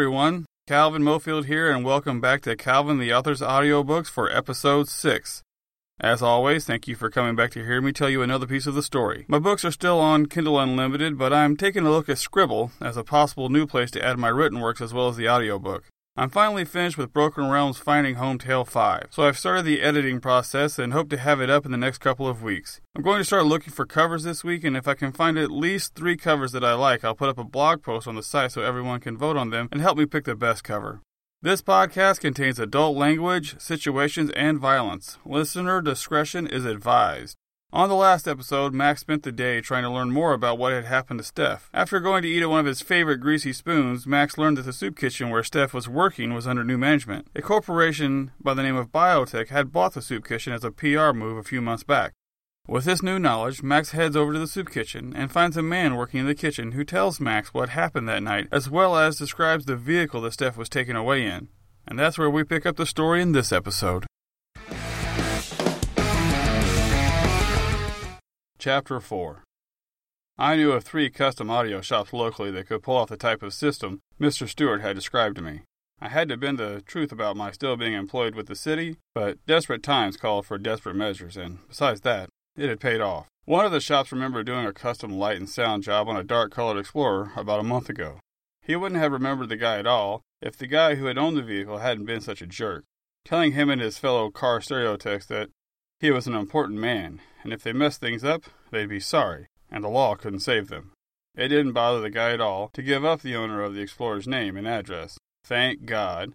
everyone. Calvin Mofield here, and welcome back to Calvin the Author's Audiobooks for episode 6. As always, thank you for coming back to hear me tell you another piece of the story. My books are still on Kindle Unlimited, but I'm taking a look at Scribd as a possible new place to add my written works as well as the audiobook. I'm finally finished with Broken Realms Finding Home Tale 5, so I've started the editing process and hope to have it up in the next couple of weeks. I'm going to start looking for covers this week, and if I can find at least three covers that I like, I'll put up a blog post on the site so everyone can vote on them and help me pick the best cover. This podcast contains adult language, situations, and violence. Listener discretion is advised. On the last episode, Max spent the day trying to learn more about what had happened to Steph. After going to eat at one of his favorite greasy spoons, Max learned that the soup kitchen where Steph was working was under new management. A corporation by the name of Biotech had bought the soup kitchen as a PR move a few months back. With this new knowledge, Max heads over to the soup kitchen and finds a man working in the kitchen who tells Max what happened that night, as well as describes the vehicle that Steph was taken away in. And that's where we pick up the story in this episode. Chapter 4 I knew of three custom audio shops locally that could pull off the type of system Mr. Stewart had described to me. I had to bend the truth about my still being employed with the city, but desperate times called for desperate measures, and besides that, it had paid off. One of the shops remembered doing a custom light and sound job on a dark colored Explorer about a month ago. He wouldn't have remembered the guy at all if the guy who had owned the vehicle hadn't been such a jerk, telling him and his fellow car stereotypes that he was an important man, and if they messed things up, they'd be sorry, and the law couldn't save them. It didn't bother the guy at all to give up the owner of the Explorer's name and address. Thank God.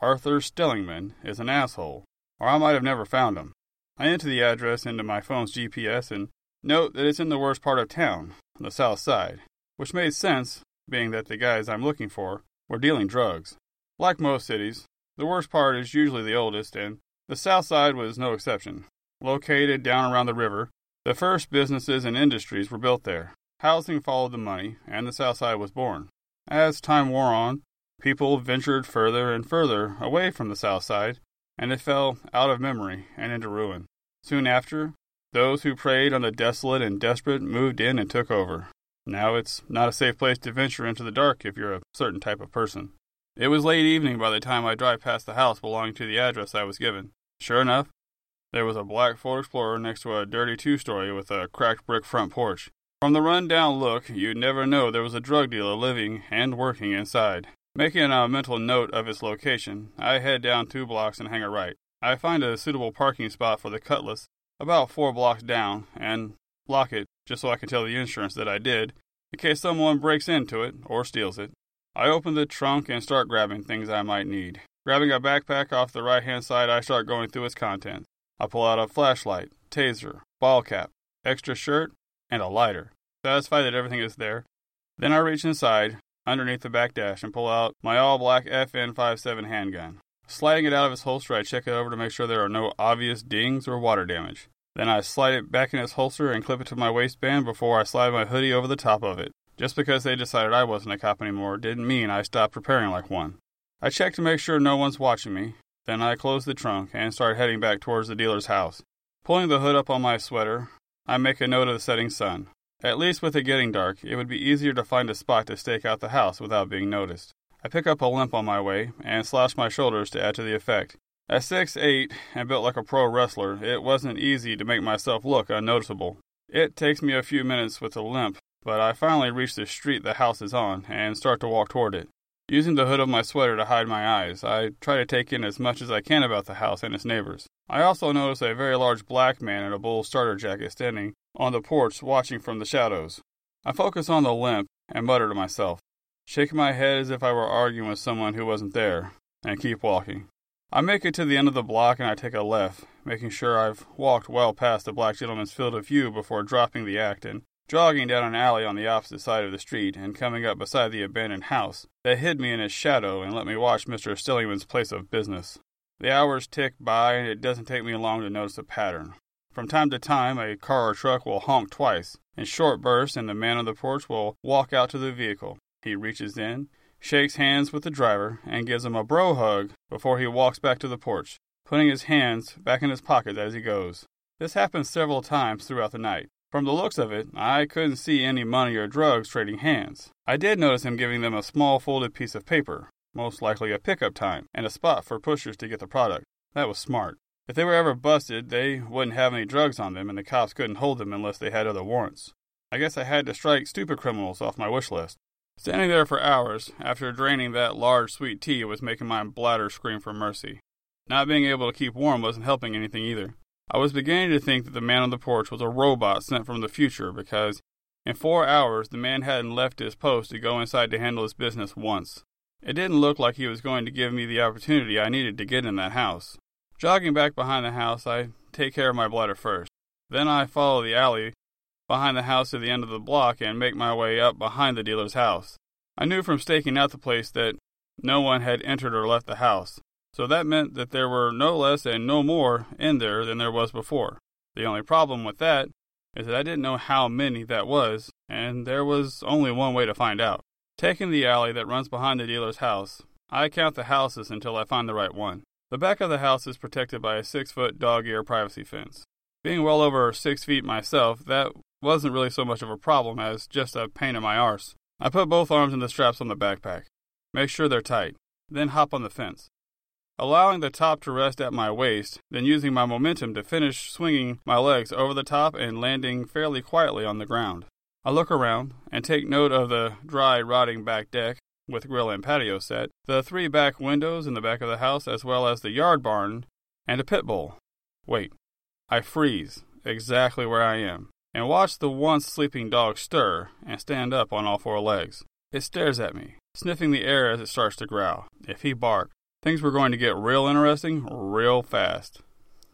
Arthur Stellingman is an asshole, or I might have never found him. I enter the address into my phone's GPS and note that it's in the worst part of town, the south side, which made sense, being that the guys I'm looking for were dealing drugs. Like most cities, the worst part is usually the oldest, and the south side was no exception. Located down around the river, the first businesses and industries were built there. Housing followed the money, and the south side was born. As time wore on, people ventured further and further away from the south side, and it fell out of memory and into ruin. Soon after, those who preyed on the desolate and desperate moved in and took over. Now it's not a safe place to venture into the dark if you're a certain type of person. It was late evening by the time I drive past the house belonging to the address I was given. Sure enough, there was a black Ford Explorer next to a dirty two story with a cracked brick front porch. From the run down look, you'd never know there was a drug dealer living and working inside. Making a mental note of its location, I head down two blocks and hang a right. I find a suitable parking spot for the Cutlass about four blocks down and lock it just so I can tell the insurance that I did in case someone breaks into it or steals it. I open the trunk and start grabbing things I might need. Grabbing a backpack off the right hand side, I start going through its contents. I pull out a flashlight, taser, ball cap, extra shirt, and a lighter. Satisfied that everything is there, then I reach inside, underneath the back dash, and pull out my all black FN 57 handgun. Sliding it out of its holster, I check it over to make sure there are no obvious dings or water damage. Then I slide it back in its holster and clip it to my waistband before I slide my hoodie over the top of it. Just because they decided I wasn't a cop anymore didn't mean I stopped preparing like one. I check to make sure no one's watching me. Then I close the trunk and start heading back towards the dealer's house. Pulling the hood up on my sweater, I make a note of the setting sun. At least with it getting dark, it would be easier to find a spot to stake out the house without being noticed. I pick up a limp on my way and slash my shoulders to add to the effect. At six eight and built like a pro wrestler, it wasn't easy to make myself look unnoticeable. It takes me a few minutes with a limp, but I finally reach the street the house is on and start to walk toward it. Using the hood of my sweater to hide my eyes, I try to take in as much as I can about the house and its neighbors. I also notice a very large black man in a bull starter jacket standing on the porch watching from the shadows. I focus on the limp and mutter to myself shaking my head as if I were arguing with someone who wasn't there, and keep walking. I make it to the end of the block and I take a left, making sure I've walked well past the black gentleman's field of view before dropping the act and jogging down an alley on the opposite side of the street and coming up beside the abandoned house that hid me in its shadow and let me watch Mr. Stellingman's place of business. The hours tick by and it doesn't take me long to notice a pattern. From time to time, a car or truck will honk twice in short bursts, and the man on the porch will walk out to the vehicle. He reaches in, shakes hands with the driver, and gives him a bro hug before he walks back to the porch, putting his hands back in his pockets as he goes. This happens several times throughout the night. From the looks of it, I couldn't see any money or drugs trading hands. I did notice him giving them a small folded piece of paper, most likely a pickup time, and a spot for pushers to get the product. That was smart. If they were ever busted, they wouldn't have any drugs on them, and the cops couldn't hold them unless they had other warrants. I guess I had to strike stupid criminals off my wish list. Standing there for hours, after draining that large sweet tea, was making my bladder scream for mercy. Not being able to keep warm wasn't helping anything either. I was beginning to think that the man on the porch was a robot sent from the future because in four hours the man hadn't left his post to go inside to handle his business once. It didn't look like he was going to give me the opportunity I needed to get in that house. Jogging back behind the house, I take care of my bladder first. Then I follow the alley behind the house to the end of the block and make my way up behind the dealer's house. I knew from staking out the place that no one had entered or left the house, so that meant that there were no less and no more in there than there was before. The only problem with that is that I didn't know how many that was, and there was only one way to find out. Taking the alley that runs behind the dealer's house, I count the houses until I find the right one. The back of the house is protected by a six foot dog ear privacy fence. Being well over six feet myself, that wasn't really so much of a problem as just a pain in my arse. I put both arms in the straps on the backpack, make sure they're tight, then hop on the fence. Allowing the top to rest at my waist, then using my momentum to finish swinging my legs over the top and landing fairly quietly on the ground. I look around and take note of the dry, rotting back deck with grill and patio set, the three back windows in the back of the house, as well as the yard barn and a pit bull. Wait, I freeze exactly where I am and watch the once sleeping dog stir and stand up on all four legs. It stares at me, sniffing the air as it starts to growl. If he barked, things were going to get real interesting real fast.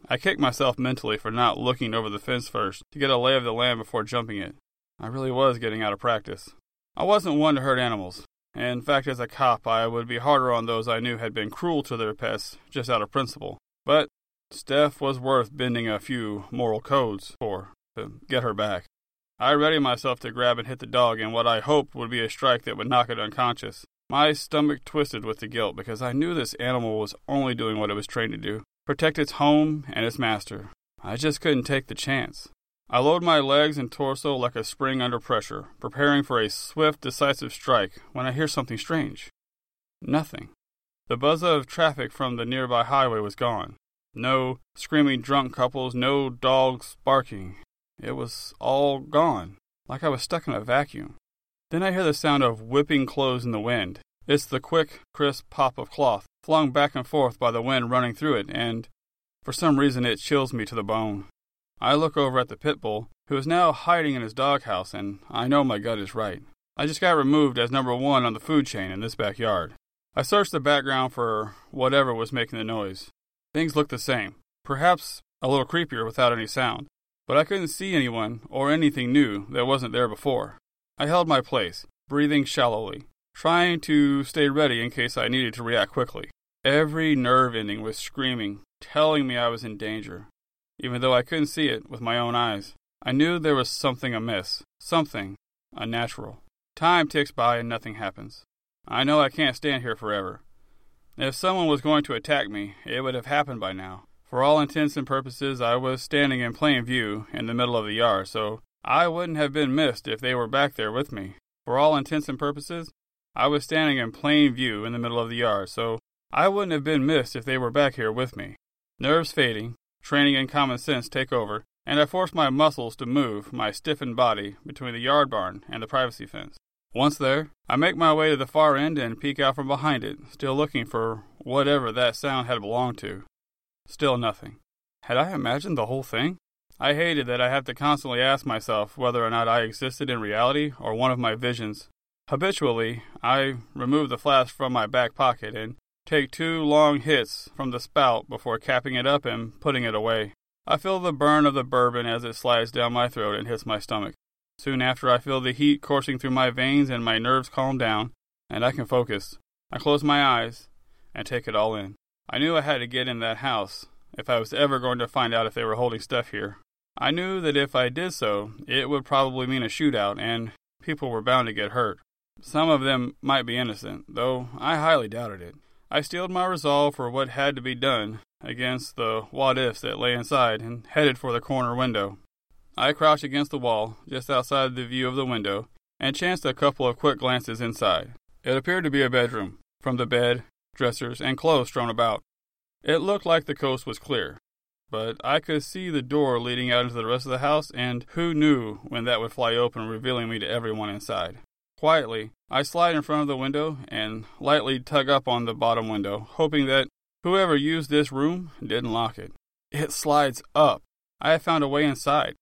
I kicked myself mentally for not looking over the fence first to get a lay of the land before jumping it. I really was getting out of practice. I wasn't one to hurt animals. And in fact, as a cop, I would be harder on those I knew had been cruel to their pets just out of principle. But Steph was worth bending a few moral codes for to get her back. I readied myself to grab and hit the dog in what I hoped would be a strike that would knock it unconscious. My stomach twisted with the guilt because I knew this animal was only doing what it was trained to do protect its home and its master. I just couldn't take the chance. I load my legs and torso like a spring under pressure, preparing for a swift, decisive strike when I hear something strange. Nothing. The buzz of traffic from the nearby highway was gone. No screaming drunk couples, no dogs barking. It was all gone, like I was stuck in a vacuum. Then I hear the sound of whipping clothes in the wind. It's the quick, crisp pop of cloth, flung back and forth by the wind running through it, and for some reason it chills me to the bone. I look over at the pit bull, who is now hiding in his doghouse, and I know my gut is right. I just got removed as number one on the food chain in this backyard. I searched the background for whatever was making the noise. Things looked the same, perhaps a little creepier without any sound but I couldn't see anyone or anything new that wasn't there before. I held my place, breathing shallowly, trying to stay ready in case I needed to react quickly. Every nerve ending was screaming, telling me I was in danger, even though I couldn't see it with my own eyes. I knew there was something amiss, something unnatural. Time ticks by and nothing happens. I know I can't stand here forever. If someone was going to attack me, it would have happened by now. For all intents and purposes, I was standing in plain view in the middle of the yard, so I wouldn't have been missed if they were back there with me. For all intents and purposes, I was standing in plain view in the middle of the yard, so I wouldn't have been missed if they were back here with me. Nerves fading, training and common sense take over, and I force my muscles to move my stiffened body between the yard barn and the privacy fence. Once there, I make my way to the far end and peek out from behind it, still looking for whatever that sound had belonged to. Still nothing. Had I imagined the whole thing? I hated that I had to constantly ask myself whether or not I existed in reality or one of my visions. Habitually, I remove the flask from my back pocket and take two long hits from the spout before capping it up and putting it away. I feel the burn of the bourbon as it slides down my throat and hits my stomach. Soon after, I feel the heat coursing through my veins and my nerves calm down, and I can focus. I close my eyes and take it all in. I knew I had to get in that house if I was ever going to find out if they were holding stuff here. I knew that if I did so, it would probably mean a shootout and people were bound to get hurt. Some of them might be innocent, though I highly doubted it. I steeled my resolve for what had to be done against the what ifs that lay inside and headed for the corner window. I crouched against the wall just outside the view of the window and chanced a couple of quick glances inside. It appeared to be a bedroom, from the bed, dressers, and clothes strewn about. It looked like the coast was clear, but I could see the door leading out into the rest of the house, and who knew when that would fly open, revealing me to everyone inside. Quietly, I slide in front of the window and lightly tug up on the bottom window, hoping that whoever used this room didn't lock it. It slides up. I have found a way inside,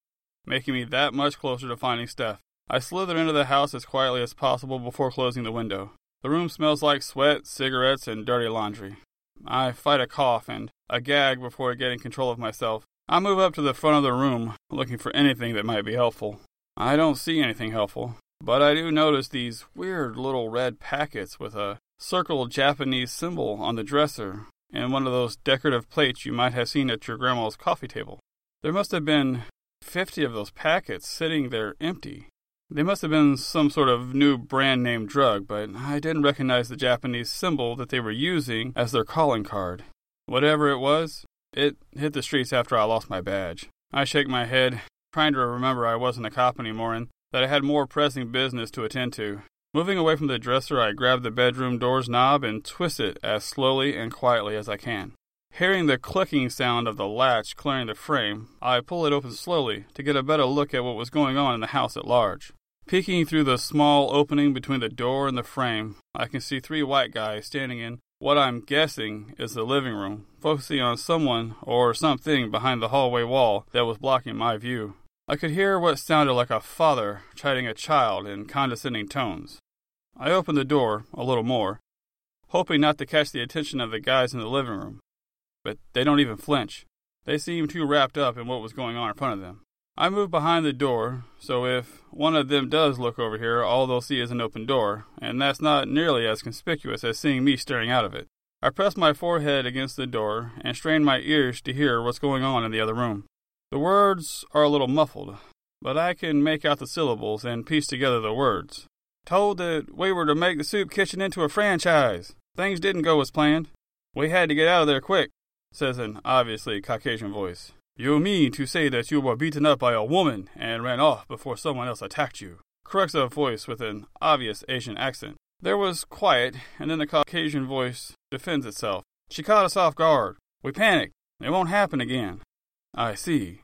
making me that much closer to finding Steph. I slither into the house as quietly as possible before closing the window. The room smells like sweat, cigarettes, and dirty laundry. I fight a cough and a gag before getting control of myself. I move up to the front of the room, looking for anything that might be helpful. I don't see anything helpful, but I do notice these weird little red packets with a circled Japanese symbol on the dresser and one of those decorative plates you might have seen at your grandma's coffee table. There must have been fifty of those packets sitting there empty. They must have been some sort of new brand name drug, but I didn't recognize the Japanese symbol that they were using as their calling card. Whatever it was, it hit the streets after I lost my badge. I shake my head, trying to remember I wasn't a cop anymore and that I had more pressing business to attend to. Moving away from the dresser, I grab the bedroom door's knob and twist it as slowly and quietly as I can. Hearing the clicking sound of the latch clearing the frame, I pull it open slowly to get a better look at what was going on in the house at large. Peeking through the small opening between the door and the frame, I can see three white guys standing in what I'm guessing is the living room, focusing on someone or something behind the hallway wall that was blocking my view. I could hear what sounded like a father chiding a child in condescending tones. I opened the door a little more, hoping not to catch the attention of the guys in the living room. But they don't even flinch. They seem too wrapped up in what was going on in front of them. I move behind the door, so if one of them does look over here, all they'll see is an open door, and that's not nearly as conspicuous as seeing me staring out of it. I press my forehead against the door and strain my ears to hear what's going on in the other room. The words are a little muffled, but I can make out the syllables and piece together the words. Told that we were to make the soup kitchen into a franchise. Things didn't go as planned. We had to get out of there quick, says an obviously Caucasian voice. You mean to say that you were beaten up by a woman and ran off before someone else attacked you? Corrects a voice with an obvious Asian accent. There was quiet, and then the Caucasian voice defends itself. She caught us off guard. We panicked. It won't happen again. I see,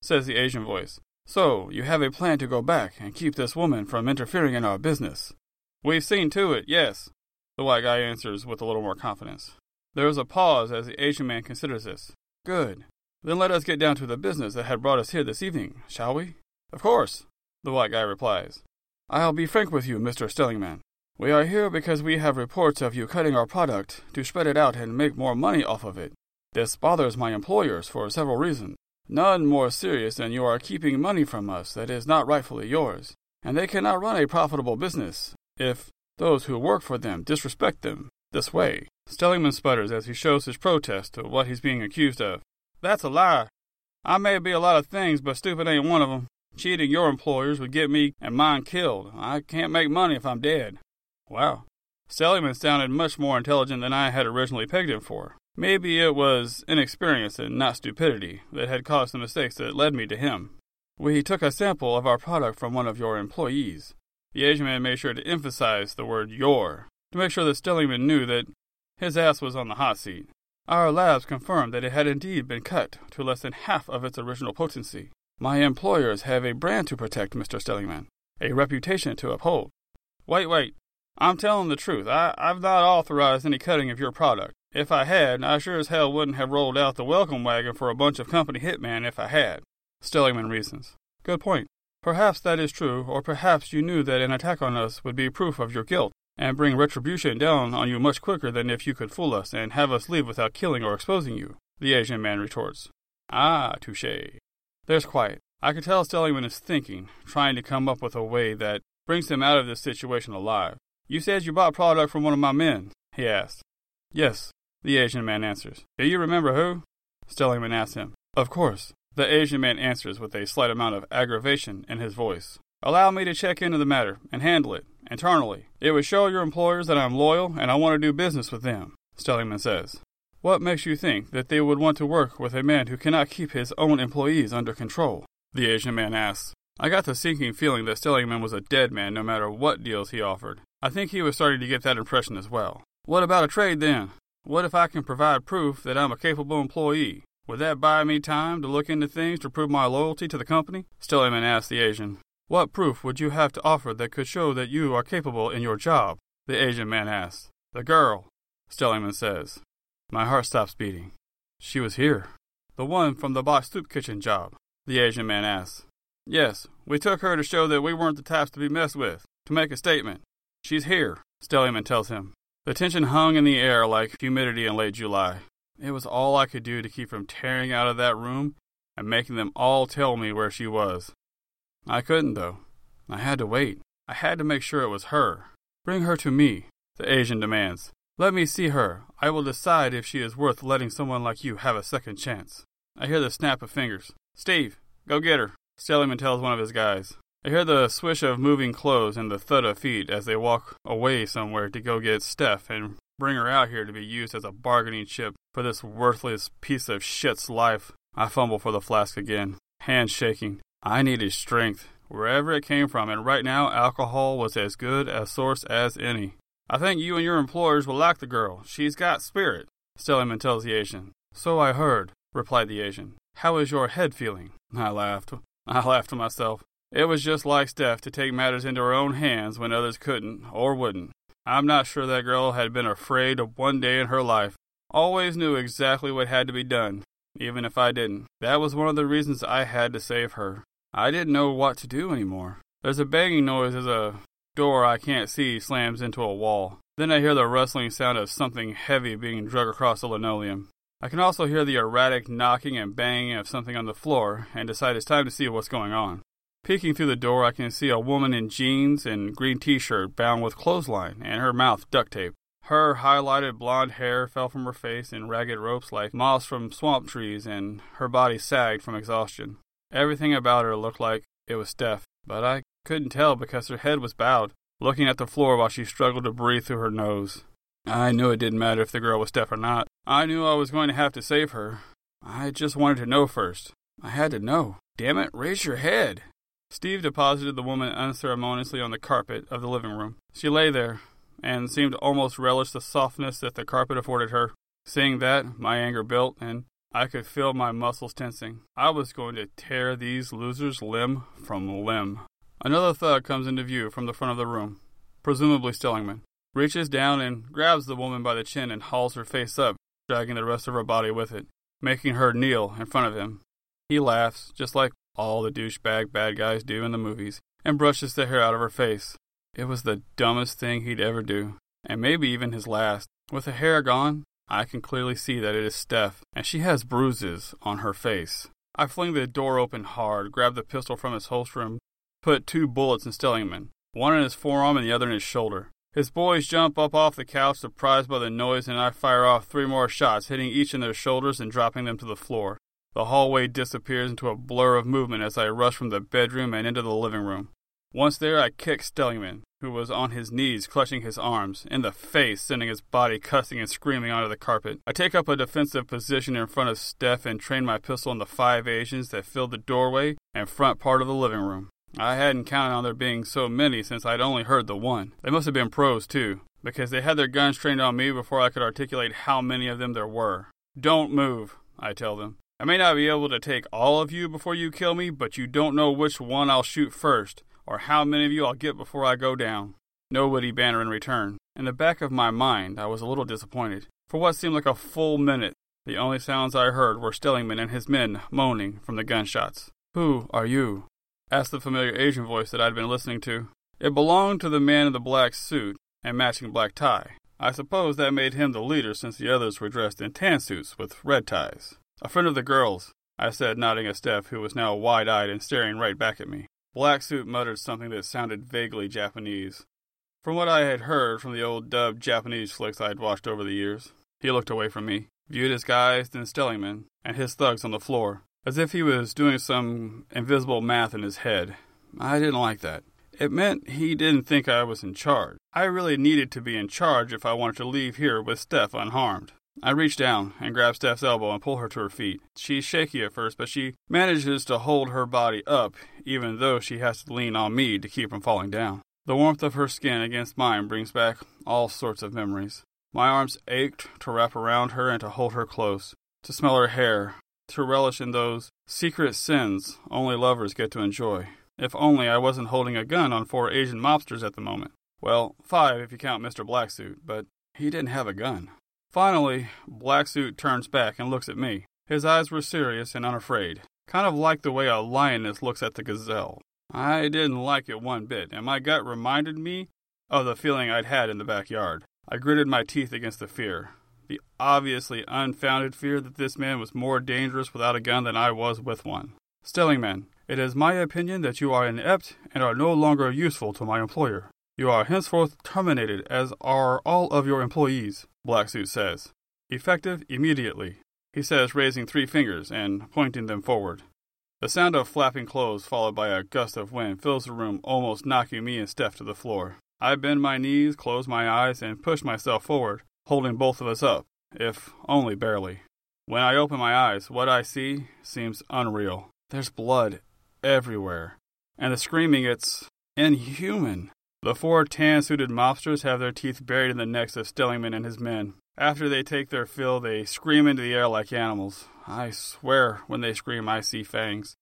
says the Asian voice. So, you have a plan to go back and keep this woman from interfering in our business? We've seen to it, yes, the white guy answers with a little more confidence. There is a pause as the Asian man considers this. Good. Then let us get down to the business that had brought us here this evening, shall we? Of course, the white guy replies. I'll be frank with you, Mr. Stellingman. We are here because we have reports of you cutting our product to spread it out and make more money off of it. This bothers my employers for several reasons. None more serious than you are keeping money from us that is not rightfully yours, and they cannot run a profitable business if those who work for them disrespect them this way. Stellingman sputters as he shows his protest to what he's being accused of. That's a lie. I may be a lot of things, but stupid ain't one of them. Cheating your employers would get me and mine killed. I can't make money if I'm dead. Wow. Stellingman sounded much more intelligent than I had originally pegged him for. Maybe it was inexperience and not stupidity that had caused the mistakes that led me to him. We took a sample of our product from one of your employees. The Asian man made sure to emphasize the word your to make sure that Stellingman knew that his ass was on the hot seat. Our labs confirmed that it had indeed been cut to less than half of its original potency. My employers have a brand to protect, Mr. Stellingman, a reputation to uphold. Wait, wait. I'm telling the truth. I, I've not authorized any cutting of your product. If I had, I sure as hell wouldn't have rolled out the welcome wagon for a bunch of company hitmen if I had. Stellingman reasons. Good point. Perhaps that is true, or perhaps you knew that an attack on us would be proof of your guilt and bring retribution down on you much quicker than if you could fool us and have us leave without killing or exposing you, the Asian man retorts. Ah, touche. There's quiet. I can tell Stellingman is thinking, trying to come up with a way that brings him out of this situation alive. You said you bought product from one of my men, he asked. Yes, the Asian man answers. Do you remember who? Stellingman asks him. Of course. The Asian man answers with a slight amount of aggravation in his voice. Allow me to check into the matter and handle it internally. It would show your employers that I'm loyal and I want to do business with them, Stellingman says. What makes you think that they would want to work with a man who cannot keep his own employees under control? The Asian man asks. I got the sinking feeling that Stellingman was a dead man no matter what deals he offered. I think he was starting to get that impression as well. What about a trade then? What if I can provide proof that I'm a capable employee? Would that buy me time to look into things to prove my loyalty to the company? Stellingman asked the Asian. What proof would you have to offer that could show that you are capable in your job? The Asian man asked. The girl, Stellingman says. My heart stops beating. She was here. The one from the box soup kitchen job, the Asian man asks. Yes, we took her to show that we weren't the types to be messed with, to make a statement. She's here, Stellingman tells him. The tension hung in the air like humidity in late July. It was all I could do to keep from tearing out of that room and making them all tell me where she was. I couldn't, though. I had to wait. I had to make sure it was her. Bring her to me, the Asian demands. Let me see her. I will decide if she is worth letting someone like you have a second chance. I hear the snap of fingers. Steve, go get her. Stellingman tells one of his guys. I hear the swish of moving clothes and the thud of feet as they walk away somewhere to go get Steph and bring her out here to be used as a bargaining chip for this worthless piece of shit's life. I fumble for the flask again, hands shaking. I needed strength, wherever it came from, and right now alcohol was as good a source as any. I think you and your employers will like the girl. She's got spirit, Stellingman tells the Asian. So I heard, replied the Asian. How is your head feeling? I laughed. I laughed to myself. It was just like Steph to take matters into her own hands when others couldn't or wouldn't. I'm not sure that girl had been afraid of one day in her life. Always knew exactly what had to be done, even if I didn't. That was one of the reasons I had to save her. I didn't know what to do anymore. There's a banging noise as a door I can't see slams into a wall. Then I hear the rustling sound of something heavy being dragged across the linoleum. I can also hear the erratic knocking and banging of something on the floor and decide it's time to see what's going on. Peeking through the door, I can see a woman in jeans and green t shirt bound with clothesline and her mouth duct taped. Her highlighted blonde hair fell from her face in ragged ropes like moss from swamp trees, and her body sagged from exhaustion. Everything about her looked like it was Steph, but I couldn't tell because her head was bowed, looking at the floor while she struggled to breathe through her nose. I knew it didn't matter if the girl was Steph or not. I knew I was going to have to save her. I just wanted to know first. I had to know. Damn it, raise your head. Steve deposited the woman unceremoniously on the carpet of the living room. She lay there, and seemed to almost relish the softness that the carpet afforded her. Seeing that, my anger built, and I could feel my muscles tensing. I was going to tear these losers limb from limb. Another thug comes into view from the front of the room, presumably Stellingman. Reaches down and grabs the woman by the chin and hauls her face up, dragging the rest of her body with it, making her kneel in front of him. He laughs, just like all the douchebag bad guys do in the movies, and brushes the hair out of her face. It was the dumbest thing he'd ever do, and maybe even his last. With the hair gone, I can clearly see that it is Steph, and she has bruises on her face. I fling the door open hard, grab the pistol from its holster, and put two bullets in Stellingman, one in his forearm and the other in his shoulder. His boys jump up off the couch, surprised by the noise, and I fire off three more shots, hitting each in their shoulders and dropping them to the floor. The hallway disappears into a blur of movement as I rush from the bedroom and into the living room. Once there, I kick Stellingman, who was on his knees clutching his arms, in the face, sending his body cussing and screaming onto the carpet. I take up a defensive position in front of Steph and train my pistol on the five Asians that filled the doorway and front part of the living room. I hadn't counted on there being so many since I'd only heard the one. They must have been pros, too, because they had their guns trained on me before I could articulate how many of them there were. Don't move, I tell them. I may not be able to take all of you before you kill me, but you don't know which one I'll shoot first, or how many of you I'll get before I go down. Nobody banner in return. In the back of my mind, I was a little disappointed. For what seemed like a full minute, the only sounds I heard were Stellingman and his men moaning from the gunshots. Who are you? asked the familiar Asian voice that I'd been listening to. It belonged to the man in the black suit and matching black tie. I suppose that made him the leader since the others were dressed in tan suits with red ties. A friend of the girls, I said, nodding at Steph, who was now wide eyed and staring right back at me. Black Suit muttered something that sounded vaguely Japanese. From what I had heard from the old dubbed Japanese flicks I had watched over the years, he looked away from me, viewed his guys, then Stellingman, and his thugs on the floor, as if he was doing some invisible math in his head. I didn't like that. It meant he didn't think I was in charge. I really needed to be in charge if I wanted to leave here with Steph unharmed. I reach down and grab Steph's elbow and pull her to her feet. She's shaky at first, but she manages to hold her body up, even though she has to lean on me to keep from falling down. The warmth of her skin against mine brings back all sorts of memories. My arms ached to wrap around her and to hold her close, to smell her hair, to relish in those secret sins only lovers get to enjoy. If only I wasn't holding a gun on four Asian mobsters at the moment. Well, five if you count Mr. Blacksuit, but he didn't have a gun. Finally, Black Suit turns back and looks at me. His eyes were serious and unafraid, kind of like the way a lioness looks at the gazelle. I didn't like it one bit, and my gut reminded me of the feeling I'd had in the backyard. I gritted my teeth against the fear, the obviously unfounded fear that this man was more dangerous without a gun than I was with one. Stellingman, it is my opinion that you are inept and are no longer useful to my employer. You are henceforth terminated, as are all of your employees, Blacksuit says. Effective immediately, he says, raising three fingers and pointing them forward. The sound of flapping clothes, followed by a gust of wind, fills the room, almost knocking me and Steph to the floor. I bend my knees, close my eyes, and push myself forward, holding both of us up, if only barely. When I open my eyes, what I see seems unreal. There's blood everywhere, and the screaming, it's inhuman. The four tan suited mobsters have their teeth buried in the necks of Stellingman and his men. After they take their fill, they scream into the air like animals. I swear, when they scream, I see fangs.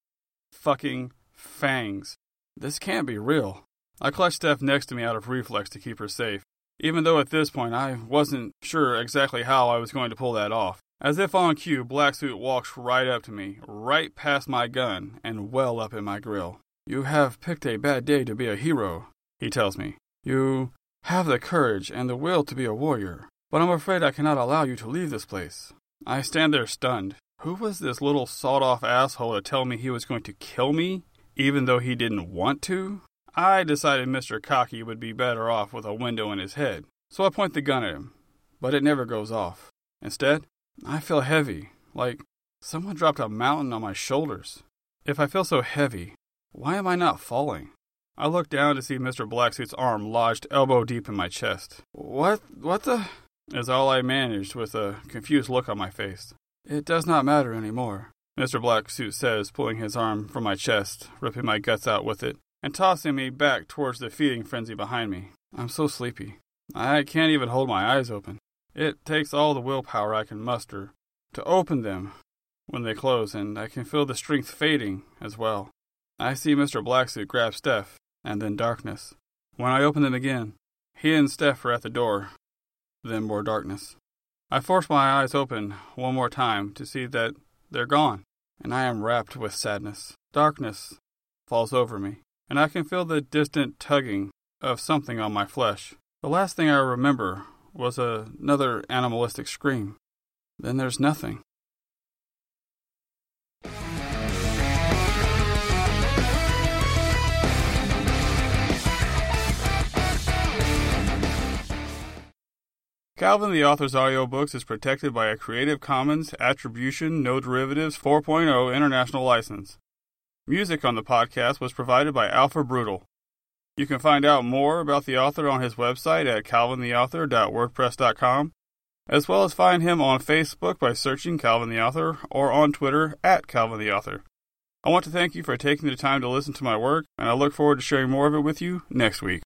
Fucking fangs. This can't be real. I clutched Steph next to me out of reflex to keep her safe, even though at this point I wasn't sure exactly how I was going to pull that off. As if on cue, Blacksuit walks right up to me, right past my gun, and well up in my grill. You have picked a bad day to be a hero, he tells me. You have the courage and the will to be a warrior, but I'm afraid I cannot allow you to leave this place. I stand there stunned. Who was this little sawed off asshole to tell me he was going to kill me, even though he didn't want to? I decided Mr. Cocky would be better off with a window in his head, so I point the gun at him, but it never goes off. Instead, I feel heavy, like someone dropped a mountain on my shoulders. If I feel so heavy, why am I not falling? I look down to see Mr. Blacksuit's arm lodged elbow deep in my chest. What, what the? is all I managed with a confused look on my face. It does not matter any more, Mr. Blacksuit says, pulling his arm from my chest, ripping my guts out with it, and tossing me back towards the feeding frenzy behind me. I'm so sleepy. I can't even hold my eyes open. It takes all the willpower I can muster to open them when they close, and I can feel the strength fading as well. I see Mr. Blacksuit grab Steph, and then darkness. When I open them again, he and Steph are at the door, then more darkness. I force my eyes open one more time to see that they're gone, and I am wrapped with sadness. Darkness falls over me, and I can feel the distant tugging of something on my flesh. The last thing I remember was another animalistic scream. Then there's nothing. Calvin the Author's audiobooks is protected by a Creative Commons Attribution No Derivatives 4.0 international license. Music on the podcast was provided by Alpha Brutal. You can find out more about the author on his website at calvintheauthor.wordpress.com, as well as find him on Facebook by searching Calvin the Author or on Twitter at Calvin the Author. I want to thank you for taking the time to listen to my work, and I look forward to sharing more of it with you next week.